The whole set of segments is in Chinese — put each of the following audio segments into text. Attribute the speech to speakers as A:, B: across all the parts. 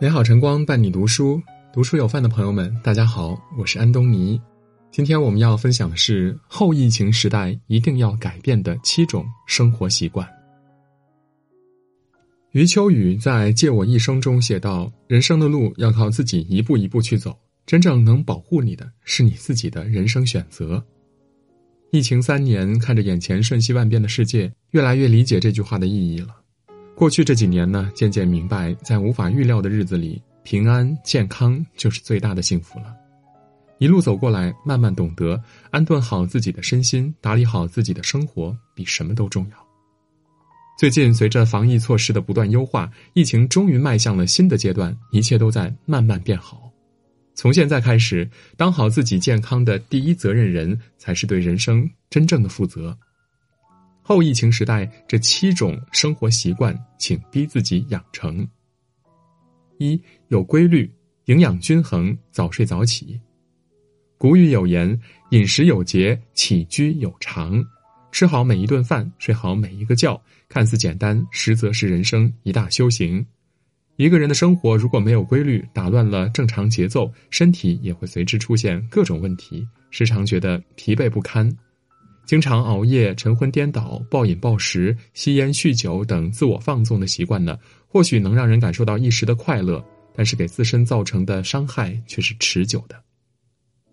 A: 美好晨光伴你读书，读书有范的朋友们，大家好，我是安东尼。今天我们要分享的是后疫情时代一定要改变的七种生活习惯。余秋雨在《借我一生》中写道：“人生的路要靠自己一步一步去走，真正能保护你的是你自己的人生选择。”疫情三年，看着眼前瞬息万变的世界，越来越理解这句话的意义了。过去这几年呢，渐渐明白，在无法预料的日子里，平安健康就是最大的幸福了。一路走过来，慢慢懂得安顿好自己的身心，打理好自己的生活，比什么都重要。最近，随着防疫措施的不断优化，疫情终于迈向了新的阶段，一切都在慢慢变好。从现在开始，当好自己健康的第一责任人，才是对人生真正的负责。后疫情时代，这七种生活习惯，请逼自己养成。一有规律，营养均衡，早睡早起。古语有言：“饮食有节，起居有常。”吃好每一顿饭，睡好每一个觉，看似简单，实则是人生一大修行。一个人的生活如果没有规律，打乱了正常节奏，身体也会随之出现各种问题，时常觉得疲惫不堪。经常熬夜、晨昏颠倒、暴饮暴食、吸烟酗酒等自我放纵的习惯呢，或许能让人感受到一时的快乐，但是给自身造成的伤害却是持久的。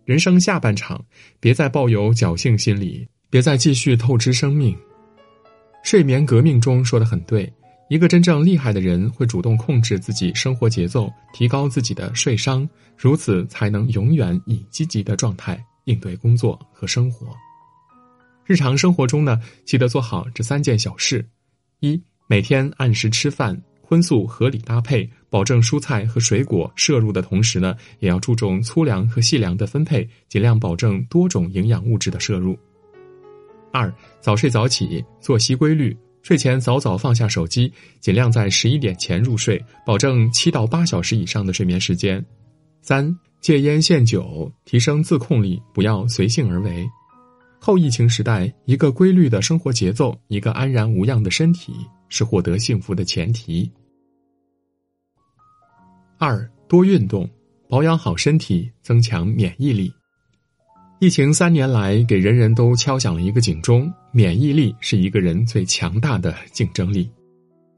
A: 人生下半场，别再抱有侥幸心理，别再继续透支生命。睡眠革命中说的很对，一个真正厉害的人会主动控制自己生活节奏，提高自己的睡商，如此才能永远以积极的状态应对工作和生活。日常生活中呢，记得做好这三件小事：一、每天按时吃饭，荤素合理搭配，保证蔬菜和水果摄入的同时呢，也要注重粗粮和细粮的分配，尽量保证多种营养物质的摄入。二、早睡早起，作息规律，睡前早早放下手机，尽量在十一点前入睡，保证七到八小时以上的睡眠时间。三、戒烟限酒，提升自控力，不要随性而为。后疫情时代，一个规律的生活节奏，一个安然无恙的身体，是获得幸福的前提。二多运动，保养好身体，增强免疫力。疫情三年来，给人人都敲响了一个警钟：免疫力是一个人最强大的竞争力。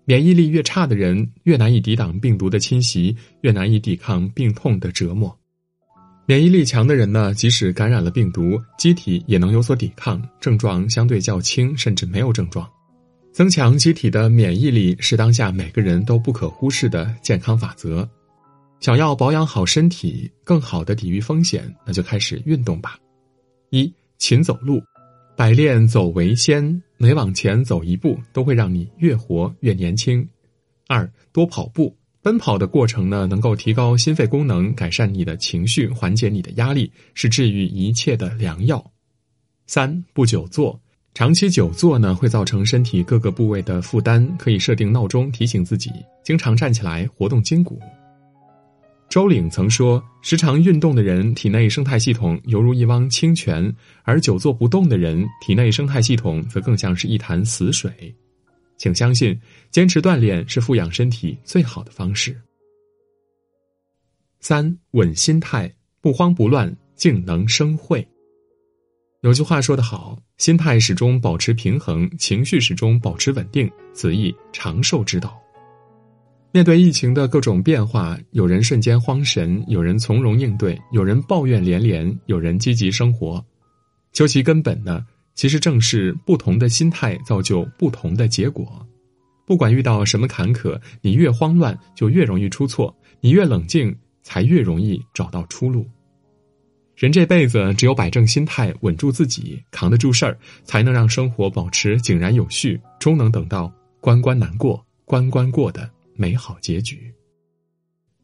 A: 免疫力越差的人，越难以抵挡病毒的侵袭，越难以抵抗病痛的折磨。免疫力强的人呢，即使感染了病毒，机体也能有所抵抗，症状相对较轻，甚至没有症状。增强机体的免疫力是当下每个人都不可忽视的健康法则。想要保养好身体，更好的抵御风险，那就开始运动吧。一勤走路，百练走为先，每往前走一步，都会让你越活越年轻。二多跑步。奔跑的过程呢，能够提高心肺功能，改善你的情绪，缓解你的压力，是治愈一切的良药。三不久坐，长期久坐呢，会造成身体各个部位的负担，可以设定闹钟提醒自己，经常站起来活动筋骨。周岭曾说，时常运动的人体内生态系统犹如一汪清泉，而久坐不动的人体内生态系统则更像是一潭死水。请相信，坚持锻炼是富养身体最好的方式。三稳心态，不慌不乱，静能生慧。有句话说得好：“心态始终保持平衡，情绪始终保持稳定，此亦长寿之道。”面对疫情的各种变化，有人瞬间慌神，有人从容应对，有人抱怨连连，有人积极生活。究其根本呢？其实正是不同的心态造就不同的结果。不管遇到什么坎坷，你越慌乱就越容易出错，你越冷静才越容易找到出路。人这辈子只有摆正心态，稳住自己，扛得住事儿，才能让生活保持井然有序，终能等到关关难过关关过的美好结局。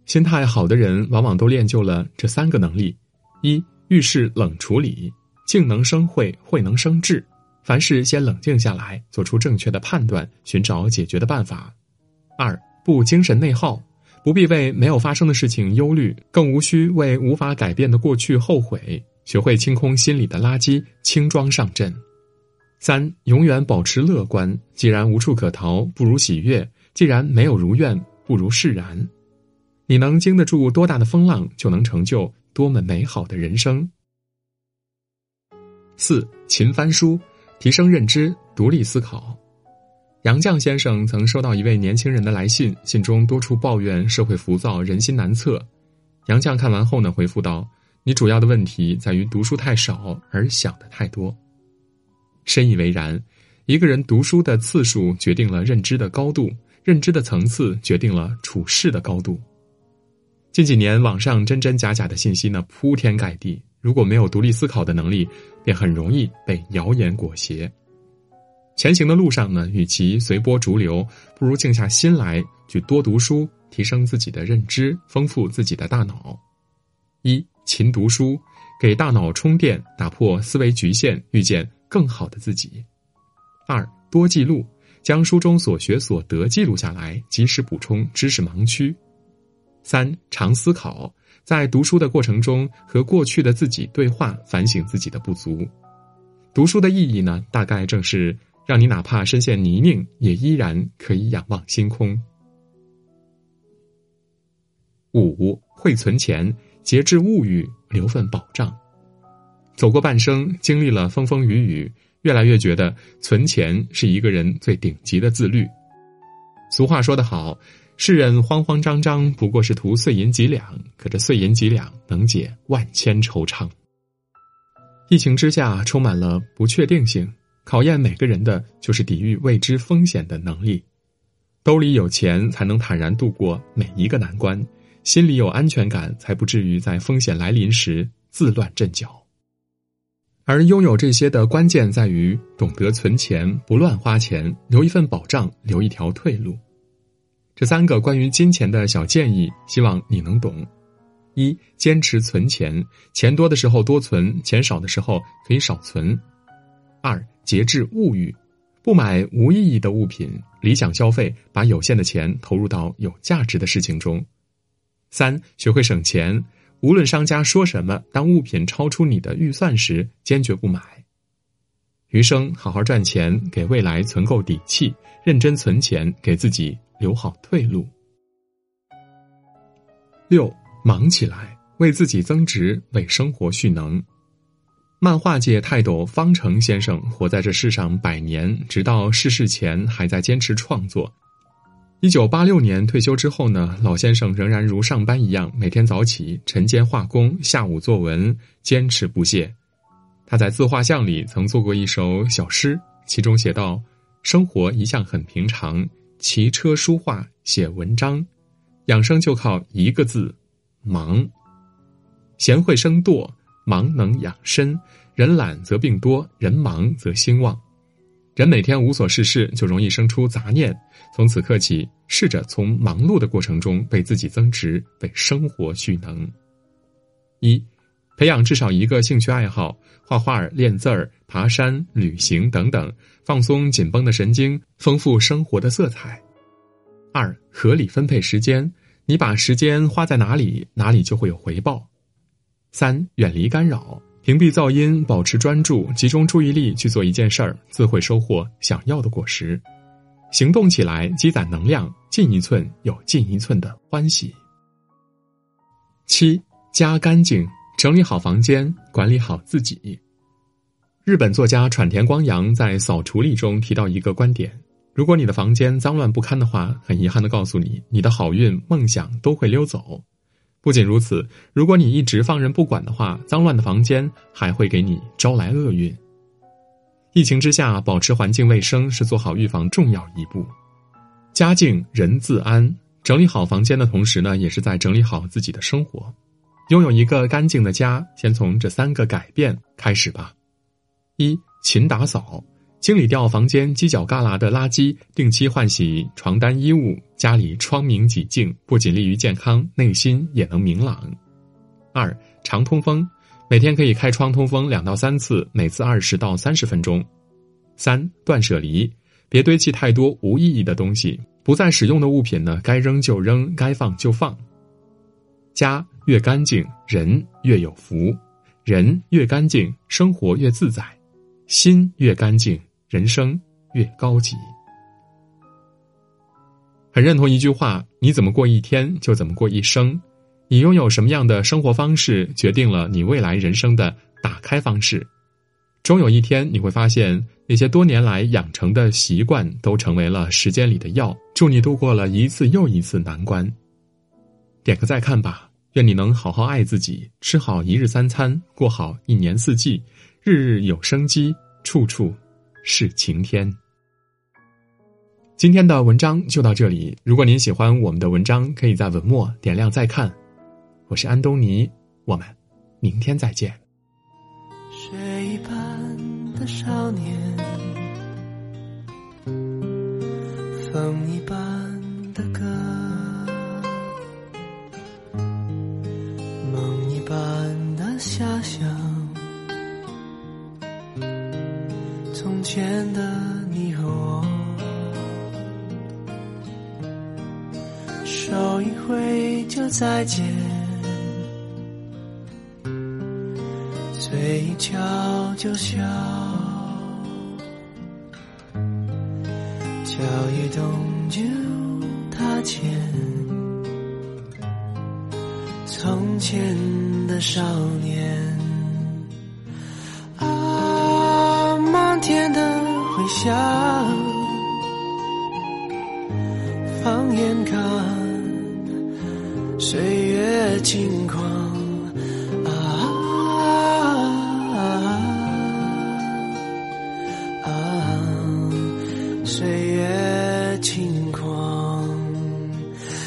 A: 心态好的人往往都练就了这三个能力：一遇事冷处理。静能生慧，慧能生智。凡事先冷静下来，做出正确的判断，寻找解决的办法。二不精神内耗，不必为没有发生的事情忧虑，更无需为无法改变的过去后悔。学会清空心里的垃圾，轻装上阵。三永远保持乐观。既然无处可逃，不如喜悦；既然没有如愿，不如释然。你能经得住多大的风浪，就能成就多么美好的人生。四勤翻书，提升认知，独立思考。杨绛先生曾收到一位年轻人的来信，信中多处抱怨社会浮躁、人心难测。杨绛看完后呢，回复道：“你主要的问题在于读书太少，而想的太多。”深以为然。一个人读书的次数决定了认知的高度，认知的层次决定了处事的高度。近几年，网上真真假假的信息呢铺天盖地，如果没有独立思考的能力，便很容易被谣言裹挟。前行的路上呢，与其随波逐流，不如静下心来去多读书，提升自己的认知，丰富自己的大脑。一勤读书，给大脑充电，打破思维局限，遇见更好的自己。二多记录，将书中所学所得记录下来，及时补充知识盲区。三常思考，在读书的过程中和过去的自己对话，反省自己的不足。读书的意义呢，大概正是让你哪怕身陷泥泞，也依然可以仰望星空。五会存钱，节制物欲，留份保障。走过半生，经历了风风雨雨。越来越觉得存钱是一个人最顶级的自律。俗话说得好，世人慌慌张张不过是图碎银几两，可这碎银几两能解万千惆怅。疫情之下充满了不确定性，考验每个人的就是抵御未知风险的能力。兜里有钱才能坦然度过每一个难关，心里有安全感才不至于在风险来临时自乱阵脚。而拥有这些的关键在于懂得存钱，不乱花钱，留一份保障，留一条退路。这三个关于金钱的小建议，希望你能懂：一、坚持存钱，钱多的时候多存，钱少的时候可以少存；二、节制物欲，不买无意义的物品，理想消费，把有限的钱投入到有价值的事情中；三、学会省钱。无论商家说什么，当物品超出你的预算时，坚决不买。余生好好赚钱，给未来存够底气；认真存钱，给自己留好退路。六，忙起来，为自己增值，为生活蓄能。漫画界泰斗方成先生活在这世上百年，直到逝世前还在坚持创作。一九八六年退休之后呢，老先生仍然如上班一样，每天早起晨间画工，下午作文，坚持不懈。他在自画像里曾做过一首小诗，其中写道：“生活一向很平常，骑车、书画、写文章，养生就靠一个字，忙。贤惠生惰，忙能养身。人懒则病多，人忙则兴旺。”人每天无所事事，就容易生出杂念。从此刻起，试着从忙碌的过程中为自己增值，为生活蓄能。一，培养至少一个兴趣爱好，画画、练字儿、爬山、旅行等等，放松紧绷的神经，丰富生活的色彩。二，合理分配时间，你把时间花在哪里，哪里就会有回报。三，远离干扰。屏蔽噪音，保持专注，集中注意力去做一件事儿，自会收获想要的果实。行动起来，积攒能量，进一寸有进一寸的欢喜。七，加干净，整理好房间，管理好自己。日本作家喘田光阳在《扫除力》中提到一个观点：如果你的房间脏乱不堪的话，很遗憾的告诉你，你的好运、梦想都会溜走。不仅如此，如果你一直放任不管的话，脏乱的房间还会给你招来厄运。疫情之下，保持环境卫生是做好预防重要一步。家境人自安，整理好房间的同时呢，也是在整理好自己的生活。拥有一个干净的家，先从这三个改变开始吧：一、勤打扫。清理掉房间犄角旮旯的垃圾，定期换洗床单衣物，家里窗明几净，不仅利于健康，内心也能明朗。二常通风，每天可以开窗通风两到三次，每次二十到三十分钟。三断舍离，别堆砌太多无意义的东西，不再使用的物品呢，该扔就扔，该放就放。家越干净，人越有福；人越干净，生活越自在；心越干净。人生越高级。很认同一句话：你怎么过一天，就怎么过一生。你拥有什么样的生活方式，决定了你未来人生的打开方式。终有一天，你会发现那些多年来养成的习惯，都成为了时间里的药，助你度过了一次又一次难关。点个再看吧。愿你能好好爱自己，吃好一日三餐，过好一年四季，日日有生机，处处是晴天。今天的文章就到这里。如果您喜欢我们的文章，可以在文末点亮再看。我是安东尼，我们明天再见。
B: 水一般的少年，再见。嘴一翘就笑，脚一动就踏前。从前的少年，啊，漫天的回响，放眼看，岁月轻狂啊啊，岁月轻狂，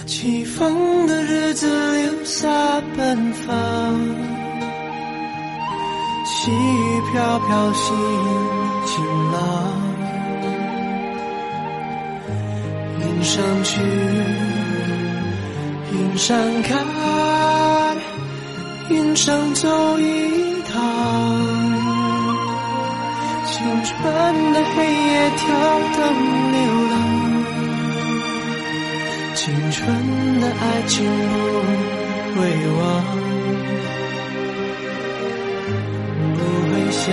B: 起风的日子留下奔放。细雨飘飘，心晴朗。云上去。云上看，云上走一趟。青春的黑夜，跳灯流浪。青春的爱情不。会忘，不会想，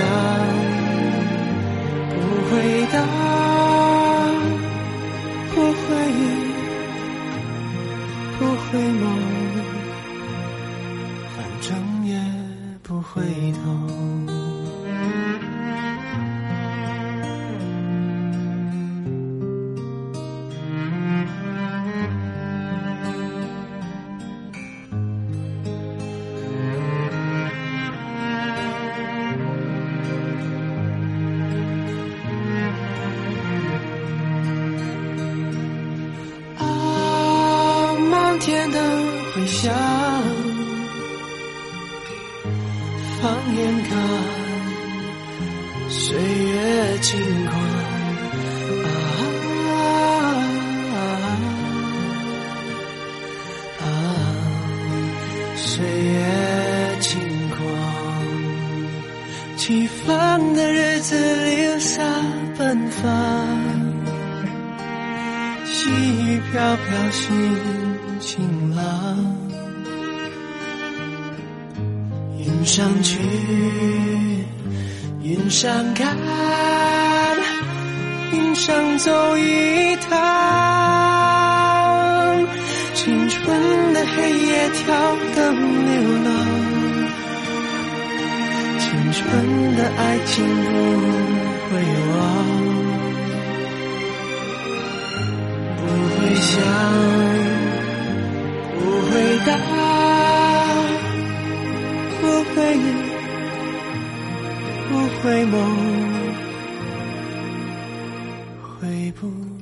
B: 不会答，回眸，反正也不回头。天的回响，放眼看，岁月轻狂。啊，岁月轻狂，起风的日子留下奔放，细雨飘飘心。晴朗，云上去，云上看，云上走一趟。青春的黑夜，跳灯流浪。青春的爱情不会忘，不会想。答不会，不会梦，回不。